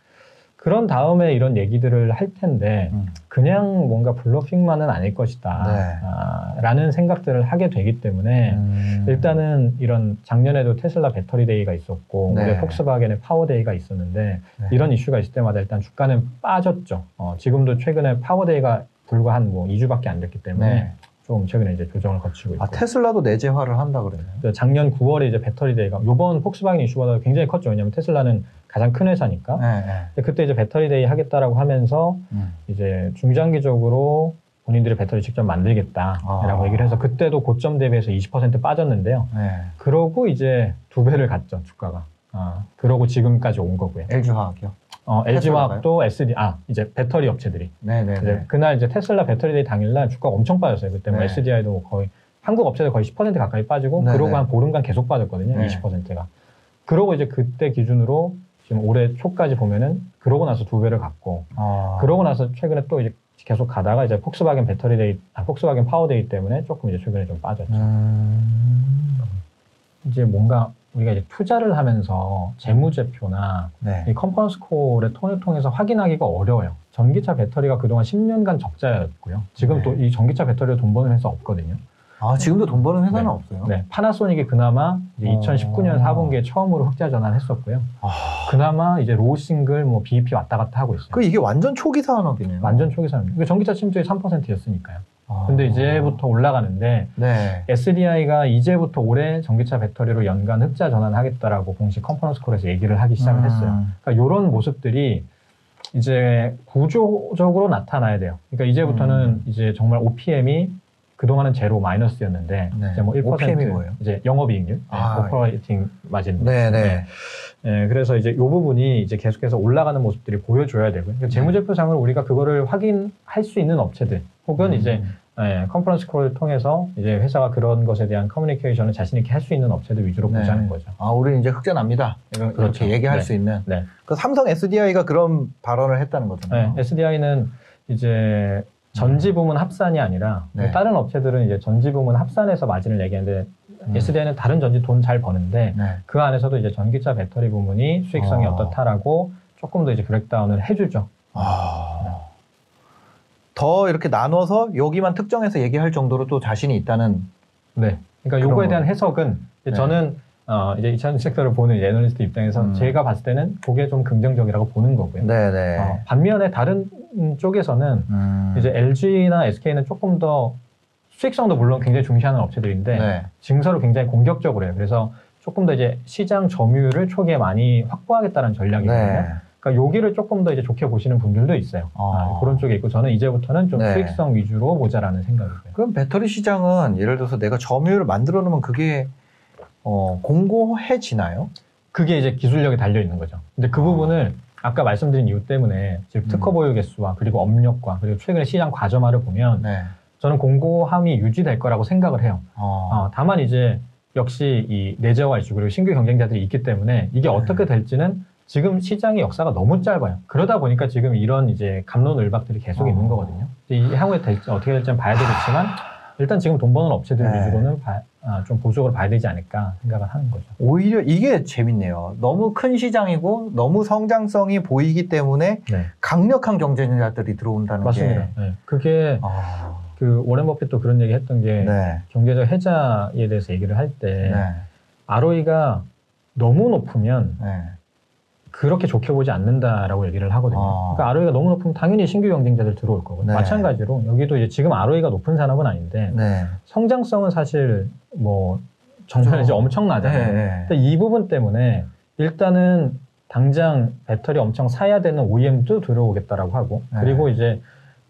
Speaker 3: 그런 다음에 이런 얘기들을 할 텐데
Speaker 2: 음.
Speaker 3: 그냥 뭔가 bluffing만은 아닐 것이다.
Speaker 2: 네.
Speaker 3: 아, 라는 생각들을 하게 되기 때문에
Speaker 2: 음.
Speaker 3: 일단은 이런 작년에도 테슬라 배터리 데이가 있었고
Speaker 2: 네.
Speaker 3: 올해 폭스바겐의 파워 데이가 있었는데
Speaker 2: 네.
Speaker 3: 이런 이슈가 있을 때마다 일단 주가는 빠졌죠. 어, 지금도 최근에 파워 데이가 불과 한 뭐 2주밖에 안 됐기 때문에
Speaker 2: 네.
Speaker 3: 좀 최근에 이제 조정을 거치고 있고
Speaker 2: 아, 테슬라도 내재화를 한다 그러네요.
Speaker 3: 그 작년 9월에 이제 배터리 데이가 이번 폭스바겐 이슈보다 굉장히 컸죠. 왜냐하면 테슬라는 가장 큰 회사니까.
Speaker 2: 네, 네.
Speaker 3: 그때 이제 배터리 데이 하겠다라고 하면서
Speaker 2: 음.
Speaker 3: 이제 중장기적으로 본인들이 배터리 직접 만들겠다라고
Speaker 2: 아.
Speaker 3: 얘기를 해서 그때도 고점 대비해서 20% 빠졌는데요.
Speaker 2: 네.
Speaker 3: 그러고 이제 두 배를 갔죠 주가가. 아, 그러고 지금까지 온 거고요.
Speaker 2: LG 화학이요.
Speaker 3: 어, LG? 화학도 SD 아 이제 배터리 업체들이
Speaker 2: 네, 네,
Speaker 3: 이제
Speaker 2: 네.
Speaker 3: 그날 이제 테슬라 배터리 데이 당일날 주가가 엄청 빠졌어요. 그때 뭐
Speaker 2: 네.
Speaker 3: SDI도 뭐 거의 한국 업체들 거의 10% 가까이 빠지고
Speaker 2: 네,
Speaker 3: 그러고
Speaker 2: 네.
Speaker 3: 한 보름간 계속 빠졌거든요.
Speaker 2: 네.
Speaker 3: 20%가. 그러고 이제 그때 기준으로 지금 올해 초까지 보면은 그러고 나서 두 배를 갔고
Speaker 2: 아.
Speaker 3: 그러고 나서 최근에 또 이제 계속 가다가 이제 폭스바겐 배터리 데이, 아, 폭스바겐 파워 데이 때문에 조금 이제 최근에 좀 빠졌죠.
Speaker 2: 음.
Speaker 3: 이제 뭔가 우리가 이제 투자를 하면서 재무제표나
Speaker 2: 네.
Speaker 3: 이 conference call의 톤을 통해서 확인하기가 어려워요. 전기차 배터리가 그동안 10년간 적자였고요. 지금
Speaker 2: 네.
Speaker 3: 또 이 전기차 배터리로 돈 버는 회사 없거든요.
Speaker 2: 아, 지금도 돈 버는 회사는
Speaker 3: 네.
Speaker 2: 없어요?
Speaker 3: 네, 파나소닉이 그나마 이제
Speaker 2: 어.
Speaker 3: 2019년 4분기에 처음으로 흑자 전환했었고요.
Speaker 2: 아,
Speaker 3: 그나마 이제 low single, 뭐 BEP 왔다 갔다 하고 있어요.
Speaker 2: 그 이게 완전 초기 산업이네요.
Speaker 3: 완전 초기 산업. 그 전기차 침투율이 3%였으니까요.
Speaker 2: 아.
Speaker 3: 근데 이제부터 올라가는데
Speaker 2: 네.
Speaker 3: SDI가 이제부터 올해 전기차 배터리로 연간 흑자 전환하겠다라고 공식 컨퍼런스 콜에서 얘기를 하기 시작을 했어요.
Speaker 2: 음.
Speaker 3: 그러니까 이런 모습들이 이제 구조적으로 나타나야 돼요. 그러니까 이제부터는
Speaker 2: 음.
Speaker 3: 이제 정말 OPM이 그동안은 제로 마이너스였는데
Speaker 2: 네.
Speaker 3: 이제 뭐1%
Speaker 2: OPM이 뭐예요?
Speaker 3: 이제 영업이익률,
Speaker 2: 아,
Speaker 3: operating margin.
Speaker 2: 네, 네.
Speaker 3: 예, 그래서 이제 이 부분이 이제 계속해서 올라가는 모습들이 보여줘야 되고요. 그러니까 재무제표상으로 우리가 그거를 확인할 수 있는 업체들 혹은
Speaker 2: 음.
Speaker 3: 이제 예, 컨퍼런스 콜을 통해서 이제 회사가 그런 것에 대한 커뮤니케이션을 자신 있게 할 수 있는 업체들 위주로
Speaker 2: 네.
Speaker 3: 보자는 거죠.
Speaker 2: 아, 우리는 이제 흑자 납니다. 이렇게
Speaker 3: 그렇죠.
Speaker 2: 얘기할
Speaker 3: 네.
Speaker 2: 수 있는.
Speaker 3: 네.
Speaker 2: 그 삼성 SDI가 그런 발언을 했다는 거잖아요.
Speaker 3: 네, SDI는 이제 전지 부문 합산이 아니라
Speaker 2: 네.
Speaker 3: 다른 업체들은 이제 전지 부문 합산해서 마진을 얘기하는데
Speaker 2: 음.
Speaker 3: SDI는 다른 전지 돈 잘 버는데
Speaker 2: 네.
Speaker 3: 그 안에서도 이제 전기차 배터리 부문이 수익성이
Speaker 2: 어.
Speaker 3: 어떻다라고 조금 더 이제 브렉다운을 해주죠.
Speaker 2: 아. 더 이렇게 나눠서 여기만 특정해서 얘기할 정도로 또 자신이 있다는.
Speaker 3: 네. 그러니까 요거에 대한. 해석은
Speaker 2: 네.
Speaker 3: 저는 어, 이제 2000 섹터를 보는 애널리스트 입장에서
Speaker 2: 음.
Speaker 3: 제가 봤을 때는 그게 좀 긍정적이라고 보는 거고요.
Speaker 2: 네네.
Speaker 3: 어, 반면에 다른 쪽에서는
Speaker 2: 음.
Speaker 3: 이제 LG나 SK는 조금 더 수익성도 물론 굉장히 중시하는 업체들인데
Speaker 2: 네.
Speaker 3: 증서를 굉장히 공격적으로 해요. 그래서 조금 더 이제 시장 점유율을 초기에 많이 확보하겠다는 전략이거든요.
Speaker 2: 네.
Speaker 3: 그러니까 여기를 조금 더 이제 좋게 보시는 분들도 있어요.
Speaker 2: 아.
Speaker 3: 아, 그런 쪽에 있고 저는 이제부터는 좀
Speaker 2: 네.
Speaker 3: 수익성 위주로 보자라는 생각이고요.
Speaker 2: 그럼 배터리 시장은 예를 들어서 내가 점유율을 만들어 놓으면 그게 어, 공고해지나요?
Speaker 3: 그게 이제 기술력이 달려 있는 거죠. 근데 그
Speaker 2: 아.
Speaker 3: 부분을 아까 말씀드린 이유 때문에 지금 특허
Speaker 2: 음.
Speaker 3: 보유 개수와 그리고 업력과 그리고 최근에 시장 과점화를 보면
Speaker 2: 네.
Speaker 3: 저는 공고함이 유지될 거라고 생각을 해요.
Speaker 2: 어.
Speaker 3: 어, 다만 이제 역시 이 내재화 이슈 그리고 신규 경쟁자들이 있기 때문에 이게
Speaker 2: 네.
Speaker 3: 어떻게 될지는 지금 시장의 역사가 너무 짧아요. 그러다 보니까 지금 이런 이제 감론을박들이 계속
Speaker 2: 어.
Speaker 3: 있는 거거든요. 이 향후에 될지 어떻게 될지는 봐야 되겠지만 일단 지금 돈 버는 업체들
Speaker 2: 네.
Speaker 3: 위주로는 봐- 아, 좀 보수적으로 봐야 되지 않을까 생각을 하는 거죠.
Speaker 2: 오히려 이게 재밌네요. 너무 큰 시장이고 너무 성장성이 보이기 때문에
Speaker 3: 네,
Speaker 2: 강력한 경쟁자들이 들어온다는
Speaker 3: 맞습니다.
Speaker 2: 게.
Speaker 3: 네. 그게
Speaker 2: 아,
Speaker 3: 그 워렌 버핏도 그런 얘기 했던 게
Speaker 2: 네.
Speaker 3: 경제적 해자에 대해서 얘기를 할때
Speaker 2: 네.
Speaker 3: ROE가 너무 높으면
Speaker 2: 네.
Speaker 3: 그렇게 좋게 보지 않는다라고 얘기를 하거든요.
Speaker 2: 어.
Speaker 3: 그러니까 ROE가 너무 높으면 당연히 신규 경쟁자들 들어올 거고
Speaker 2: 네.
Speaker 3: 마찬가지로 여기도 이제 지금 ROE가 높은 산업은 아닌데
Speaker 2: 네.
Speaker 3: 성장성은 사실 뭐 정말
Speaker 2: 그렇죠.
Speaker 3: 이제 엄청나잖아요.
Speaker 2: 네.
Speaker 3: 근데 이 부분 때문에 일단은 당장 배터리 엄청 사야 되는 OEM도 들어오겠다라고 하고
Speaker 2: 네.
Speaker 3: 그리고 이제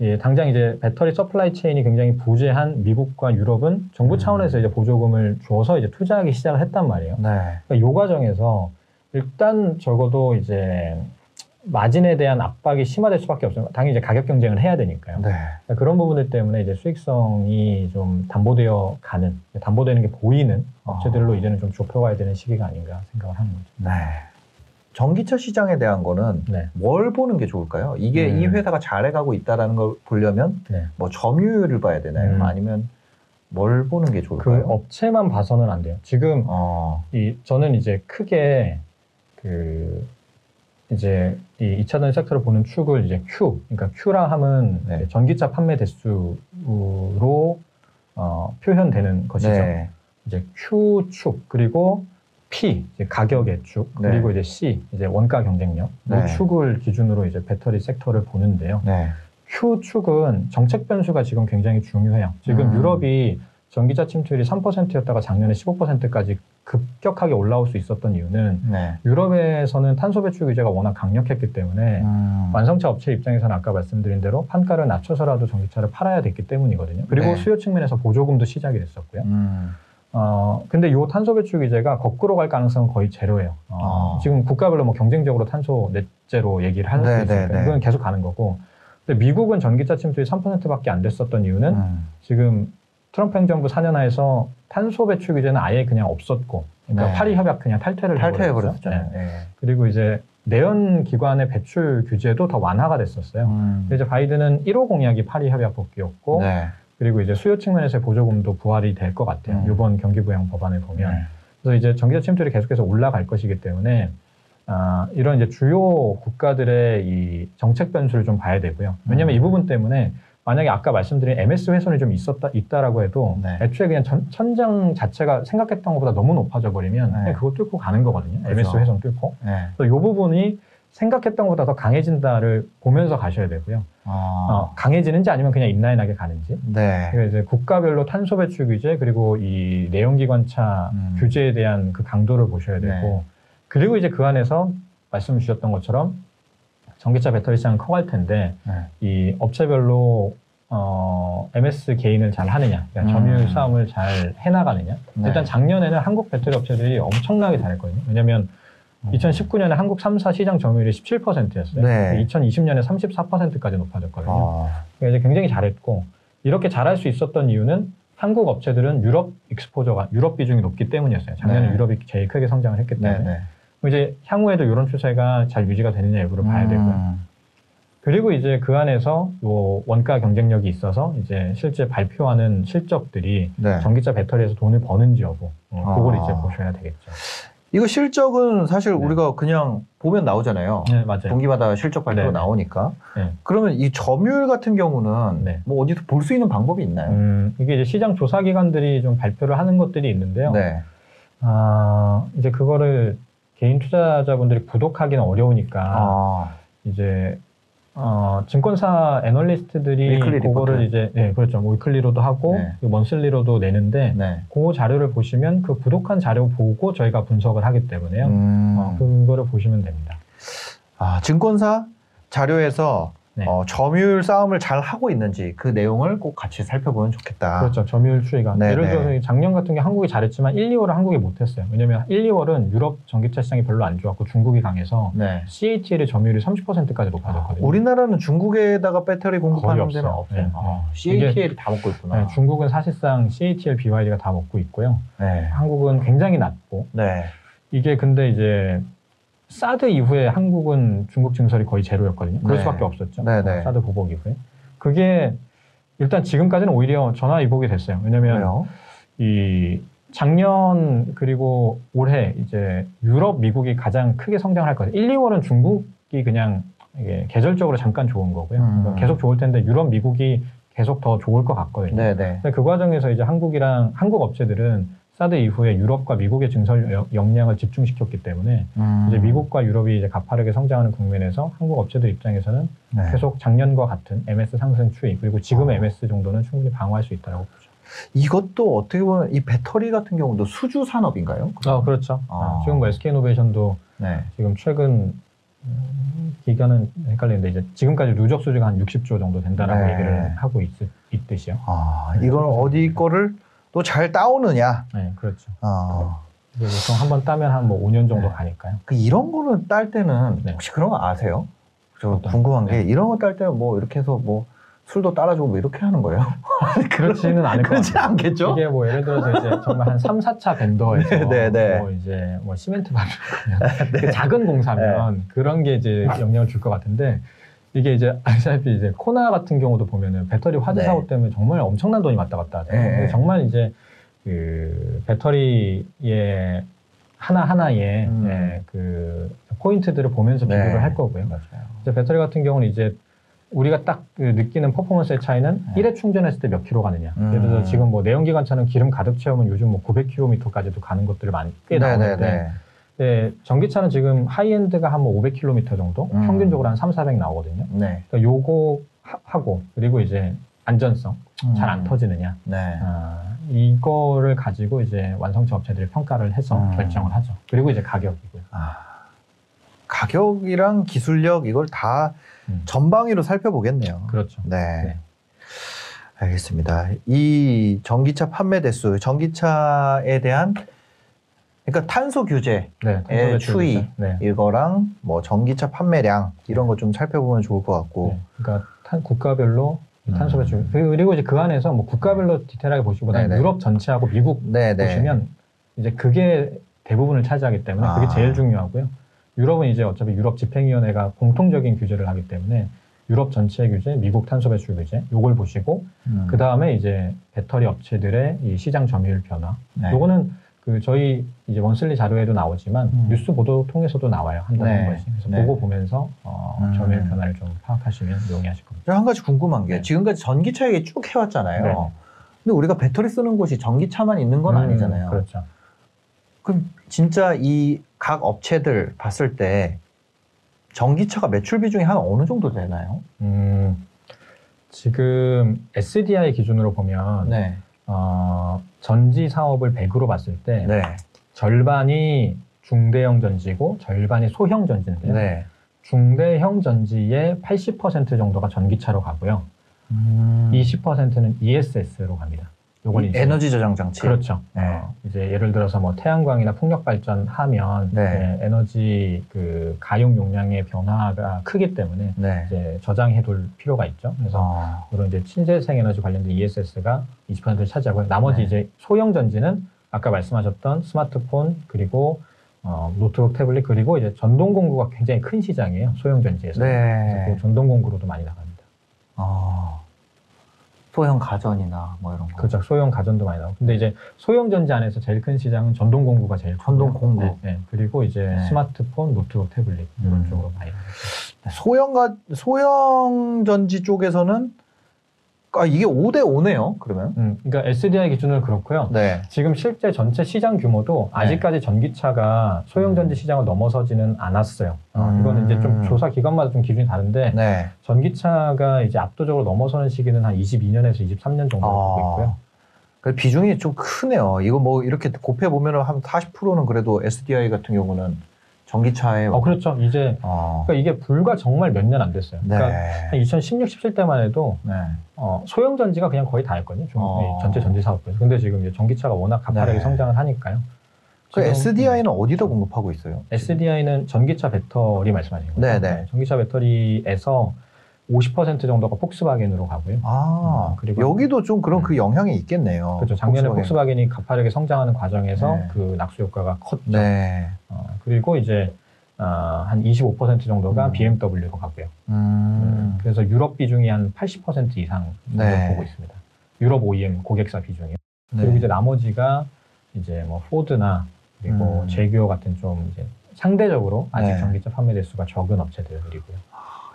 Speaker 3: 예, 당장 이제 배터리 supply chain이 굉장히 부재한 미국과 유럽은 정부
Speaker 2: 음.
Speaker 3: 차원에서 이제 보조금을 줘서 이제 투자하기 시작을 했단 말이에요.
Speaker 2: 네.
Speaker 3: 그러니까 이 과정에서 일단 적어도 이제 마진에 대한 압박이 심화될 수밖에 없어요. 당연히 이제 가격 경쟁을 해야 되니까요.
Speaker 2: 네.
Speaker 3: 그러니까 그런 부분들 때문에 이제 수익성이 좀 담보되어 가는, 담보되는 게 보이는 업체들로
Speaker 2: 아.
Speaker 3: 이제는 좀 좁혀가야 되는 시기가 아닌가 생각을 하는 거죠.
Speaker 2: 네. 전기차 시장에 대한 거는
Speaker 3: 네.
Speaker 2: 뭘 보는 게 좋을까요? 이게
Speaker 3: 음.
Speaker 2: 이 회사가 잘해가고 있다라는 걸 보려면
Speaker 3: 네.
Speaker 2: 뭐 점유율을 봐야 되나요?
Speaker 3: 음.
Speaker 2: 아니면 뭘 보는
Speaker 3: 게그
Speaker 2: 좋을까요?
Speaker 3: 업체만 봐서는 안 돼요. 지금
Speaker 2: 어.
Speaker 3: 이 저는 이제 크게 그 이제 이 2차 전지 섹터를 보는 축을 이제 Q, 그러니까 Q라 함은
Speaker 2: 네.
Speaker 3: 전기차 판매 대수로 어, 표현되는 것이죠.
Speaker 2: 네.
Speaker 3: 이제 Q 축 그리고 P 이제 가격의 축
Speaker 2: 네.
Speaker 3: 그리고 이제 C 이제 원가 경쟁력
Speaker 2: 네.
Speaker 3: 이 축을 기준으로 이제 배터리 섹터를 보는데요.
Speaker 2: 네.
Speaker 3: Q 축은 정책 변수가 지금 굉장히 중요해요. 지금
Speaker 2: 음.
Speaker 3: 유럽이 전기차 침투율이 3%였다가 작년에 15%까지 급격하게 올라올 수 있었던 이유는
Speaker 2: 네.
Speaker 3: 유럽에서는 탄소 배출 규제가 워낙 강력했기 때문에
Speaker 2: 음.
Speaker 3: 완성차 업체 입장에서는 아까 말씀드린 대로 판가를 낮춰서라도 전기차를 팔아야 됐기 때문이거든요. 그리고
Speaker 2: 네.
Speaker 3: 수요 측면에서 보조금도 시작이 됐었고요.
Speaker 2: 음.
Speaker 3: 어, 근데 요 탄소 배출 규제가 거꾸로 갈 가능성은 거의 제로예요. 어,
Speaker 2: 아.
Speaker 3: 지금 국가별로 뭐 경쟁적으로 탄소 넷제로 얘기를 할수
Speaker 2: 네,
Speaker 3: 있으니까
Speaker 2: 네, 네.
Speaker 3: 이건 계속 가는 거고. 근데 미국은 전기차 침투율이 3%밖에 안 됐었던 이유는
Speaker 2: 음.
Speaker 3: 지금 트럼프 행정부 4년 하에서 탄소 배출 규제는 아예 그냥 없었고, 그러니까
Speaker 2: 네.
Speaker 3: 파리 협약 그냥 탈퇴를
Speaker 2: 탈퇴해. 버렸잖아요.
Speaker 3: 네.
Speaker 2: 네.
Speaker 3: 그리고 이제 내연 기관의 배출 규제도 더 완화가 됐었어요.
Speaker 2: 음.
Speaker 3: 이제 바이든은 1호 공약이 파리 협약 복귀였고,
Speaker 2: 네.
Speaker 3: 그리고 이제 수요 측면에서의 보조금도 부활이 될 것 같아요.
Speaker 2: 음.
Speaker 3: 이번 경기부양 법안을 보면.
Speaker 2: 네.
Speaker 3: 그래서 이제 전기차 침투율이 계속해서 올라갈 것이기 때문에 아, 이런 이제 주요 국가들의 이 정책 변수를 좀 봐야 되고요. 왜냐하면
Speaker 2: 음.
Speaker 3: 이 부분 때문에 만약에 아까 말씀드린 MS 훼손이 좀 있었다 있다라고 해도
Speaker 2: 네.
Speaker 3: 애초에 그냥 천, 천장 자체가 생각했던 것보다 너무 높아져 버리면
Speaker 2: 네.
Speaker 3: 그냥 그거 뚫고 가는 거거든요. MS
Speaker 2: 그죠.
Speaker 3: 훼손 뚫고.
Speaker 2: 네.
Speaker 3: 그래서 이 부분이 생각했던 것보다 더 강해진다를 보면서 가셔야 되고요.
Speaker 2: 아.
Speaker 3: 어, 강해지는지 아니면 그냥 인라인하게 가는지.
Speaker 2: 네.
Speaker 3: 그러니까 이제 국가별로 탄소 배출 규제 그리고 이 내연기관차
Speaker 2: 음.
Speaker 3: 규제에 대한 그 강도를 보셔야 되고
Speaker 2: 네.
Speaker 3: 그리고 이제 그 안에서 말씀 주셨던 것처럼 전기차 배터리 시장은 커갈 텐데
Speaker 2: 네.
Speaker 3: 이 업체별로 어, MS 개인을 잘 하느냐, 그러니까 점유율
Speaker 2: 음.
Speaker 3: 싸움을 잘 해나가느냐.
Speaker 2: 네.
Speaker 3: 일단 작년에는 한국 배터리 업체들이 엄청나게 잘했거든요. 왜냐하면
Speaker 2: 음.
Speaker 3: 2019년에 한국 3사 시장 점유율이 17%였어요.
Speaker 2: 네.
Speaker 3: 2020년에 34%까지 높아졌거든요.
Speaker 2: 아.
Speaker 3: 그러니까 이제 굉장히 잘했고 이렇게 잘할 수 있었던 이유는 한국 업체들은 유럽 익스포저가 유럽 비중이 높기 때문이었어요. 작년에
Speaker 2: 네.
Speaker 3: 유럽이 제일 크게 성장을 했기
Speaker 2: 네.
Speaker 3: 때문에
Speaker 2: 네.
Speaker 3: 그럼 이제 향후에도 이런 추세가 잘 유지가 되느냐 여부를 봐야 되고요.
Speaker 2: 음.
Speaker 3: 그리고 이제 그 안에서 요 원가 경쟁력이 있어서 이제 실제 발표하는 실적들이
Speaker 2: 네.
Speaker 3: 전기차 배터리에서 돈을 버는지 여부 어, 그걸
Speaker 2: 아.
Speaker 3: 이제 보셔야 되겠죠.
Speaker 2: 이거 실적은 사실
Speaker 3: 네.
Speaker 2: 우리가 그냥 보면 나오잖아요.
Speaker 3: 네 맞아요.
Speaker 2: 분기마다 실적 발표가
Speaker 3: 네, 네.
Speaker 2: 나오니까.
Speaker 3: 네.
Speaker 2: 그러면 이 점유율 같은 경우는
Speaker 3: 네.
Speaker 2: 뭐 어디서 볼 수 있는 방법이 있나요?
Speaker 3: 음, 이게 이제 시장 조사 기관들이 좀 발표를 하는 것들이 있는데요.
Speaker 2: 네.
Speaker 3: 아, 이제 그거를 개인 투자자분들이 구독하기는 어려우니까
Speaker 2: 아.
Speaker 3: 이제 어, 증권사 애널리스트들이 그거를
Speaker 2: 리포트.
Speaker 3: 이제 네, 그렇죠. 뭐 위클리로도 하고
Speaker 2: 네.
Speaker 3: 먼슬리로도 내는데
Speaker 2: 네.
Speaker 3: 그 자료를 보시면 그 구독한 자료 보고 저희가 분석을 하기 때문에요.
Speaker 2: 음.
Speaker 3: 어, 그거를 보시면 됩니다.
Speaker 2: 아, 증권사 자료에서
Speaker 3: 네.
Speaker 2: 어, 점유율 싸움을 잘 하고 있는지 그 내용을 꼭 같이 살펴보면 좋겠다.
Speaker 3: 그렇죠. 점유율 추이가.
Speaker 2: 아. 네,
Speaker 3: 예를
Speaker 2: 네.
Speaker 3: 들어서 작년 같은 게 한국이 잘했지만 1, 2월은 한국이 못했어요. 왜냐면 1, 2월은 유럽 전기차 시장이 별로 안 좋았고 중국이 강해서
Speaker 2: 네.
Speaker 3: CATL의 점유율이 30%까지 높아졌거든요.
Speaker 2: 우리나라는 중국에다가 배터리 공급하는 데는
Speaker 3: 없어요.
Speaker 2: 없어요.
Speaker 3: 네.
Speaker 2: 아,
Speaker 3: 이게-
Speaker 2: CATL 다 먹고 있구나.
Speaker 3: 네, 중국은 사실상 CATL, BYD가 다 먹고 있고요.
Speaker 2: 네.
Speaker 3: 한국은 굉장히 낮고
Speaker 2: 네.
Speaker 3: 이게 근데 이제 사드 이후에 한국은 중국 증설이 거의 제로였거든요. 그럴
Speaker 2: 네.
Speaker 3: 수밖에 없었죠.
Speaker 2: 네네.
Speaker 3: 어, 사드 보복 이후에. 그게 일단 지금까지는 오히려 전화 위복이 됐어요. 왜냐면? 이 작년 그리고 올해 이제 유럽, 미국이 가장 크게 성장할 거예요. 1, 2월은 중국이 그냥 이게 계절적으로 잠깐 좋은 거고요.
Speaker 2: 음.
Speaker 3: 그러니까 계속 좋을 텐데 유럽, 미국이 계속 더 좋을 것 같거든요.
Speaker 2: 네네.
Speaker 3: 근데 그 과정에서 이제 한국이랑 한국 업체들은 사드 이후에 유럽과 미국의 증설 역- 역량을 집중시켰기 때문에
Speaker 2: 음.
Speaker 3: 이제 미국과 유럽이 이제 가파르게 성장하는 국면에서 한국 업체들 입장에서는
Speaker 2: 네.
Speaker 3: 계속 작년과 같은 MS 상승 추이 그리고 지금
Speaker 2: 어.
Speaker 3: 의 MS 정도는 충분히 방어할 수 있다고 보죠.
Speaker 2: 이것도 어떻게 보면 이 배터리 같은 경우도 수주 산업인가요?
Speaker 3: 아 그렇죠.
Speaker 2: 아.
Speaker 3: 지금 뭐 SK이노베이션도
Speaker 2: 네.
Speaker 3: 지금 최근 음, 기간은 헷갈리는데 이제 지금까지 누적 수주가 한 60조 정도 된다라고
Speaker 2: 네.
Speaker 3: 얘기를 하고 있, 있듯이요.
Speaker 2: 아, 이건 어디 거를 또 잘 따오느냐?
Speaker 3: 네, 그렇죠.
Speaker 2: 아.
Speaker 3: 이게 보통 한 번 따면 한 뭐 5년 정도
Speaker 2: 네.
Speaker 3: 가니까요.
Speaker 2: 그 이런 거는 딸 때는
Speaker 3: 네.
Speaker 2: 혹시 그런 거 아세요? 저
Speaker 3: 어떤?
Speaker 2: 궁금한 게
Speaker 3: 네.
Speaker 2: 이런 거 딸 때는 뭐 이렇게 해서 뭐 술도 따라주고 뭐 이렇게 하는 거예요?
Speaker 3: 그렇지는 않을 것
Speaker 2: 그렇지. 않겠죠?
Speaker 3: 이게 뭐 예를 들어서 이제 정말 한 3, 4차 벤더에서
Speaker 2: 네, 네, 네.
Speaker 3: 뭐 이제 뭐 시멘트 바르면 그 작은 공사면 그런 게 이제 영향을 줄 것 같은데 이게 이제 아시다시피 이제 코나 같은 경우도 보면은 배터리 화재
Speaker 2: 네.
Speaker 3: 사고 때문에 정말 엄청난 돈이 왔다 갔다 하잖아요.
Speaker 2: 네.
Speaker 3: 근데 정말 이제 그 배터리의 하나 하나의
Speaker 2: 음.
Speaker 3: 예, 그 포인트들을 보면서
Speaker 2: 네.
Speaker 3: 비교를 할 거고요.
Speaker 2: 맞아요.
Speaker 3: 이제 배터리 같은 경우는 이제 우리가 딱 그 느끼는 퍼포먼스의 차이는
Speaker 2: 네.
Speaker 3: 1회 충전했을 때 몇 킬로 가느냐.
Speaker 2: 음.
Speaker 3: 예를 들어서 지금 뭐 내연기관 차는 기름 가득 채우면 요즘 뭐 900km까지도 가는 것들이 많이 꽤 나오는데
Speaker 2: 네,
Speaker 3: 전기차는 지금 high-end가 한 뭐 500km 정도,
Speaker 2: 음.
Speaker 3: 평균적으로 한 3, 400 나오거든요.
Speaker 2: 네.
Speaker 3: 그러니까 요거 하- 하고 그리고 이제 안전성 잘 안
Speaker 2: 음.
Speaker 3: 터지느냐.
Speaker 2: 네.
Speaker 3: 아, 이거를 가지고 이제 완성차 업체들이 평가를 해서
Speaker 2: 음.
Speaker 3: 결정을 하죠. 그리고 이제 가격이고요.
Speaker 2: 아, 가격이랑 기술력 이걸 다
Speaker 3: 음.
Speaker 2: 전방위로 살펴보겠네요.
Speaker 3: 그렇죠.
Speaker 2: 네.
Speaker 3: 네.
Speaker 2: 알겠습니다. 이 전기차 판매 대수, 전기차에 대한 그러니까 탄소 규제
Speaker 3: 네,
Speaker 2: 의 추이.
Speaker 3: 네.
Speaker 2: 이거랑 뭐 전기차 판매량 이런 거 좀 살펴보면 좋을 것 같고.
Speaker 3: 네. 그러니까 탄, 국가별로 이 탄소
Speaker 2: 음.
Speaker 3: 배출 그리고 이제 그 안에서 뭐 국가별로 디테일하게 보시기보다는
Speaker 2: 네네.
Speaker 3: 유럽 전체하고 미국
Speaker 2: 네, 네.
Speaker 3: 보시면 이제 그게 대부분을 차지하기 때문에 그게
Speaker 2: 아.
Speaker 3: 제일 중요하고요. 유럽은 이제 어차피 유럽 집행위원회가 공통적인 규제를 하기 때문에 유럽 전체 규제, 미국 탄소 배출 규제 요걸 보시고
Speaker 2: 음.
Speaker 3: 그 다음에 이제 배터리 업체들의 이 시장 점유율 변화.
Speaker 2: 네.
Speaker 3: 요거는 그 저희 이제 원슬리 자료에도 나오지만
Speaker 2: 음.
Speaker 3: 뉴스 보도 통해서도 나와요 한 달에
Speaker 2: 네.
Speaker 3: 한 번씩. 그래서
Speaker 2: 네.
Speaker 3: 보고 보면서 어,
Speaker 2: 음.
Speaker 3: 점유율 변화를 좀 파악하시면 용이하실 겁니다.
Speaker 2: 저한 가지 궁금한 게
Speaker 3: 네.
Speaker 2: 지금까지 전기차 얘기 쭉 해왔잖아요.
Speaker 3: 네.
Speaker 2: 근데 우리가 배터리 쓰는 곳이 전기차만 있는 건
Speaker 3: 음,
Speaker 2: 아니잖아요.
Speaker 3: 그렇죠.
Speaker 2: 그럼 진짜 이 각 업체들 봤을 때 전기차가 매출 비중이 한 어느 정도 되나요?
Speaker 3: 음, 지금 SDI 기준으로 보면
Speaker 2: 네.
Speaker 3: 어, 전지 사업을 100으로 봤을 때
Speaker 2: 네.
Speaker 3: 절반이 중대형 전지고 절반이 소형 전지인데요.
Speaker 2: 네.
Speaker 3: 중대형 전지의 80% 정도가 전기차로 가고요.
Speaker 2: 음.
Speaker 3: 20%는 ESS로 갑니다. 요건
Speaker 2: 이
Speaker 3: 이제
Speaker 2: 에너지 저장 장치.
Speaker 3: 그렇죠.
Speaker 2: 네.
Speaker 3: 어, 이제 예를 들어서 뭐 태양광이나 풍력 발전하면
Speaker 2: 네.
Speaker 3: 이제 에너지 그 가용 용량의 변화가 크기 때문에
Speaker 2: 네.
Speaker 3: 이제 저장해둘 필요가 있죠. 그래서
Speaker 2: 어.
Speaker 3: 그런 이제 친재생 에너지 관련된 ESS가 20%를 차지하고요. 나머지
Speaker 2: 네.
Speaker 3: 이제 소형 전지는 아까 말씀하셨던 스마트폰 그리고 어, 노트북, 태블릿 그리고 이제 전동 공구가 굉장히 큰 시장이에요. 소형 전지에서.
Speaker 2: 네.
Speaker 3: 그 전동 공구로도 많이 나갑니다.
Speaker 2: 어. 소형 가전이나 뭐 이런 거.
Speaker 3: 그렇죠. 소형 가전도 많이 나오고. 근데 이제 소형 전지 안에서 제일 큰 시장은 전동 공구가 제일 크고요.
Speaker 2: 전동 공구.
Speaker 3: 네, 네. 그리고 이제
Speaker 2: 네.
Speaker 3: 스마트폰, 노트북, 태블릿 이런
Speaker 2: 음.
Speaker 3: 쪽으로 많이.
Speaker 2: 소형 가 소형 전지 쪽에서는 아 이게 5대 5네요. 그러면.
Speaker 3: 음, 그러니까 SDI 기준으로 그렇고요.
Speaker 2: 네.
Speaker 3: 지금 실제 전체 시장 규모도
Speaker 2: 네.
Speaker 3: 아직까지 전기차가 소형 전지 시장을 넘어서지는 않았어요. 어,
Speaker 2: 음.
Speaker 3: 이거는 이제 좀 조사 기관마다 좀 기준이 다른데
Speaker 2: 네.
Speaker 3: 전기차가 이제 압도적으로 넘어서는 시기는 한 22년에서 23년 정도
Speaker 2: 아.
Speaker 3: 되고 있고요.
Speaker 2: 그 비중이 좀 크네요. 이거 뭐 이렇게 곱해 보면은 한 40%는 그래도 SDI 같은 경우는 전기차에
Speaker 3: 어, 그렇죠. 이제
Speaker 2: 어.
Speaker 3: 그러니까 이게 불과 정말 몇 년 안 됐어요.
Speaker 2: 네.
Speaker 3: 그러니까 한 2016, 17 때만 해도
Speaker 2: 네.
Speaker 3: 어, 소형 전지가 그냥 거의 다였거든요. 중-
Speaker 2: 어.
Speaker 3: 이 전체 전지 사업에서. 근데 지금 이제 전기차가 워낙 가파르게
Speaker 2: 네.
Speaker 3: 성장을 하니까요.
Speaker 2: 그 SDI는 어디다 공급하고 있어요?
Speaker 3: SDI는 전기차 배터리 말씀하시는 거죠?
Speaker 2: 네, 네.
Speaker 3: 전기차 배터리에서 50% 정도가 폭스바겐으로 가고요.
Speaker 2: 아,
Speaker 3: 음, 그리고-
Speaker 2: 여기도 좀 그런 그 영향이 있겠네요.
Speaker 3: 그렇죠. 작년에
Speaker 2: 폭스바겐.
Speaker 3: 폭스바겐 이 가파르게 성장하는 과정에서
Speaker 2: 네.
Speaker 3: 그 낙수 효과가 컸죠.
Speaker 2: 네.
Speaker 3: 어, 그리고 이제 어, 한25% 정도가
Speaker 2: 음.
Speaker 3: BMW로 가고요.
Speaker 2: 음.
Speaker 3: 그래서 유럽 비중이 한 80% 이상
Speaker 2: 네.
Speaker 3: 보고 있습니다. 유럽 OEM 고객사 비중이요.
Speaker 2: 네.
Speaker 3: 그리고 이제 나머지가 이제 뭐 포드나 그리고
Speaker 2: 음.
Speaker 3: 제규어 같은 좀 이제 상대적으로 아직
Speaker 2: 네.
Speaker 3: 전기차 판매 대수가 적은 업체들이고요.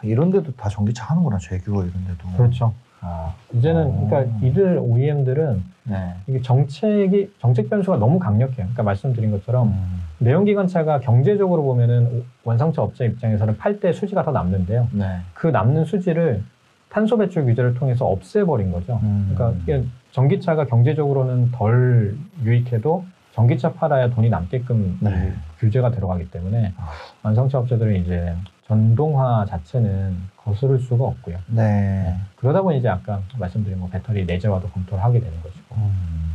Speaker 2: 아, 이런 데도 다 전기차 하는구나. 제규어 이런 데도.
Speaker 3: 그렇죠. 아, 이제는
Speaker 2: 어.
Speaker 3: 그러니까 이들 OEM들은
Speaker 2: 네.
Speaker 3: 이게 정책이 정책 변수가 너무 강력해요. 그러니까 말씀드린 것처럼
Speaker 2: 음.
Speaker 3: 내연기관차가 경제적으로 보면은 원상차 업체 입장에서는 팔 때 수지가 더 남는데요.
Speaker 2: 네.
Speaker 3: 그 남는 수지를 탄소 배출 규제를 통해서 없애버린 거죠.
Speaker 2: 음.
Speaker 3: 그러니까 이게 전기차가 경제적으로는 덜 유익해도 전기차 팔아야 돈이 남게끔
Speaker 2: 네.
Speaker 3: 이 규제가 들어가기 때문에
Speaker 2: 아.
Speaker 3: 완성차 업체들은 이제 전동화 자체는 거스를 수가 없고요.
Speaker 2: 네.
Speaker 3: 그러다 보니 이제 아까 말씀드린 뭐 배터리 내재화도 검토를 하게 되는 것이고.
Speaker 2: 음.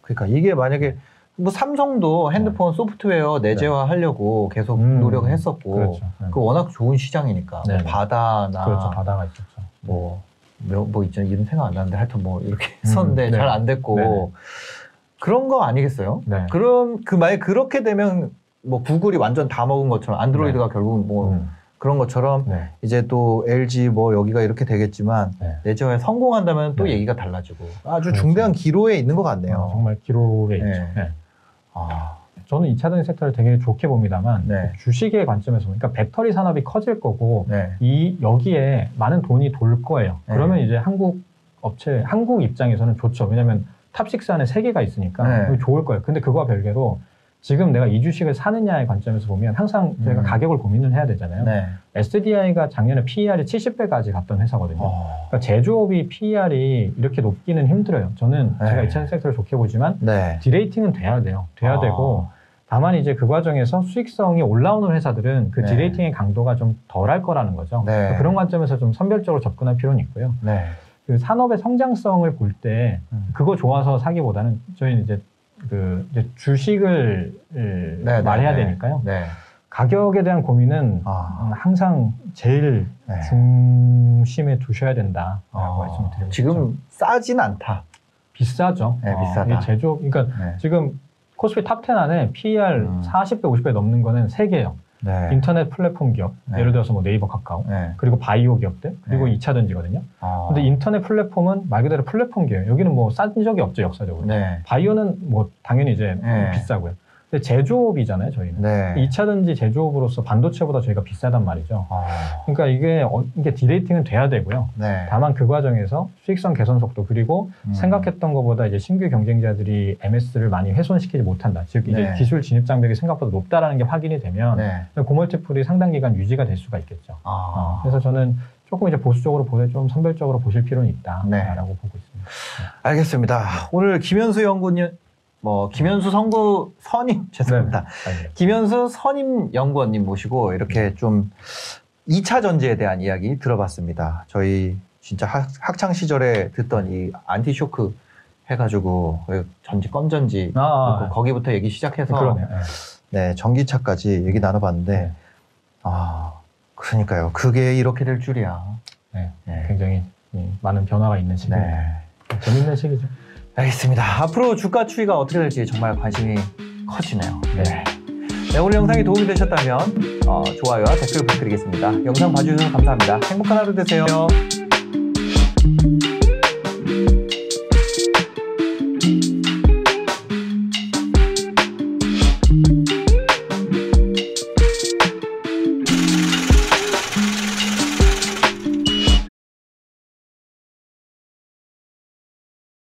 Speaker 2: 그러니까 이게 만약에 뭐 삼성도 핸드폰 소프트웨어 내재화 하려고 계속
Speaker 3: 음.
Speaker 2: 노력을 했었고
Speaker 3: 그렇죠. 네.
Speaker 2: 그 워낙 좋은 시장이니까 뭐. 바다나
Speaker 3: 그렇죠. 바다가 있었죠.
Speaker 2: 뭐, 뭐, 뭐 있잖아요. 이름 생각 안 나는데 하여튼 뭐 이렇게
Speaker 3: 음,
Speaker 2: 했었는데
Speaker 3: 네.
Speaker 2: 잘안 됐고. 그런 거 아니겠어요?
Speaker 3: 네.
Speaker 2: 그럼 그 만약 그렇게 되면 뭐 구글이 완전 다 먹은 것처럼 안드로이드가 결국은 뭐
Speaker 3: 음.
Speaker 2: 그런 것처럼
Speaker 3: 네.
Speaker 2: 이제 또 LG 뭐 여기가 이렇게 되겠지만
Speaker 3: 네.
Speaker 2: 내재화에 성공한다면 또
Speaker 3: 네.
Speaker 2: 얘기가 달라지고 아주
Speaker 3: 그렇죠.
Speaker 2: 중대한 기로에 있는 것 같네요.
Speaker 3: 어, 정말 기로에
Speaker 2: 네.
Speaker 3: 있죠. 네.
Speaker 2: 아,
Speaker 3: 저는 2차 전지 섹터를 되게 좋게 봅니다만
Speaker 2: 네.
Speaker 3: 주식의 관점에서 보니까 배터리 산업이 커질 거고
Speaker 2: 네.
Speaker 3: 이 여기에 많은 돈이 돌 거예요.
Speaker 2: 네.
Speaker 3: 그러면 이제 한국 업체, 한국 입장에서는 좋죠. 왜냐하면 top 6 안에 세 개가 있으니까
Speaker 2: 네.
Speaker 3: 좋을 거예요. 근데 그거와 별개로 지금 내가 이 주식을 사느냐의 관점에서 보면 항상 저희가
Speaker 2: 음.
Speaker 3: 가격을 고민을 해야 되잖아요.
Speaker 2: 네.
Speaker 3: SDI가 작년에 PER이 70배까지 갔던 회사거든요.
Speaker 2: 어,
Speaker 3: 그러니까 제조업이 PER이 이렇게 높기는 힘들어요. 저는
Speaker 2: 네.
Speaker 3: 제가 2차 섹터를 좋게 보지만
Speaker 2: 네.
Speaker 3: de-rating은 돼야 돼요. 돼야
Speaker 2: 아.
Speaker 3: 되고 다만 이제 그 과정에서 수익성이 올라오는 회사들은 그
Speaker 2: 네.
Speaker 3: de-rating의 강도가 좀 덜할 거라는 거죠.
Speaker 2: 네.
Speaker 3: 그러니까 그런 관점에서 좀 선별적으로 접근할 필요는 있고요.
Speaker 2: 네.
Speaker 3: 그 산업의 성장성을 볼 때
Speaker 2: 음.
Speaker 3: 그거 좋아서 사기보다는 저희는 이제 그 이제 주식을 을
Speaker 2: 네,
Speaker 3: 말해야
Speaker 2: 네, 네.
Speaker 3: 되니까요.
Speaker 2: 네.
Speaker 3: 가격에 대한 고민은
Speaker 2: 아.
Speaker 3: 항상 제일
Speaker 2: 네.
Speaker 3: 중심에 두셔야 된다라고
Speaker 2: 어,
Speaker 3: 말씀을 드리고 싶죠.
Speaker 2: 지금 싸진 않다.
Speaker 3: 비싸죠.
Speaker 2: 네,
Speaker 3: 어,
Speaker 2: 비싸다.
Speaker 3: 제조업 그러니까
Speaker 2: 네.
Speaker 3: 지금 코스피 top 10 안에 PER
Speaker 2: 음.
Speaker 3: 40배, 50배 넘는 거는 세 개예요
Speaker 2: 네.
Speaker 3: 인터넷 플랫폼 기업,
Speaker 2: 네.
Speaker 3: 예를 들어서 뭐 네이버, 카카오,
Speaker 2: 네.
Speaker 3: 그리고 바이오 기업들, 그리고
Speaker 2: 네.
Speaker 3: 이 2차 전지거든요.
Speaker 2: 아.
Speaker 3: 근데 인터넷 플랫폼은 말 그대로 플랫폼 기업이에요. 여기는 뭐 싼 적이 없죠, 역사적으로.
Speaker 2: 네.
Speaker 3: 바이오는 뭐 당연히 이제
Speaker 2: 네.
Speaker 3: 비싸고요. 근데 제조업이잖아요, 저희는.
Speaker 2: 네.
Speaker 3: 2차 전지 제조업으로서 반도체보다 저희가 비싸단 말이죠.
Speaker 2: 아.
Speaker 3: 그러니까 이게, 어, 이게 디레이팅은 돼야 되고요.
Speaker 2: 네.
Speaker 3: 다만 그 과정에서 수익성 개선 속도 그리고
Speaker 2: 음.
Speaker 3: 생각했던 것보다 이제 신규 경쟁자들이 MS를 많이 훼손시키지 못한다. 즉 이제
Speaker 2: 네.
Speaker 3: 기술 진입 장벽이 생각보다 높다라는 게 확인이 되면
Speaker 2: 네.
Speaker 3: 고멀티플이 상당 기간 유지가 될 수가 있겠죠. 어,
Speaker 2: 아.
Speaker 3: 그래서 저는 조금 이제 보수적으로 보되 좀 선별적으로 보실 필요는 있다라고
Speaker 2: 네.
Speaker 3: 보고 있습니다.
Speaker 2: 알겠습니다. 오늘 김현수 연구님, 뭐 김현수 선구 선임 죄송합니다.
Speaker 3: 네.
Speaker 2: 김현수 선임 연구원님 모시고 이렇게 좀 2차 전지에 대한 이야기 들어봤습니다. 저희 진짜 학, 학창 시절에 듣던 이 anti-shock 해가지고 그 전지 껌전지
Speaker 3: 아, 아,
Speaker 2: 거기부터 얘기 시작해서
Speaker 3: 그러네요. 네.
Speaker 2: 네 전기차까지 얘기 나눠봤는데
Speaker 3: 네.
Speaker 2: 아 그러니까요. 그게 이렇게 될 줄이야.
Speaker 3: 네.
Speaker 2: 네.
Speaker 3: 굉장히 음, 많은 변화가 있는 시기입니다.
Speaker 2: 네.
Speaker 3: 재밌는 시기죠.
Speaker 2: 알겠습니다. 앞으로 주가 추이가 어떻게 될지 정말 관심이 커지네요.
Speaker 3: 네.
Speaker 2: 네, 오늘 영상이 도움이 되셨다면 어, 좋아요와 댓글 부탁드리겠습니다. 영상 봐주셔서 감사합니다. 행복한 하루 되세요.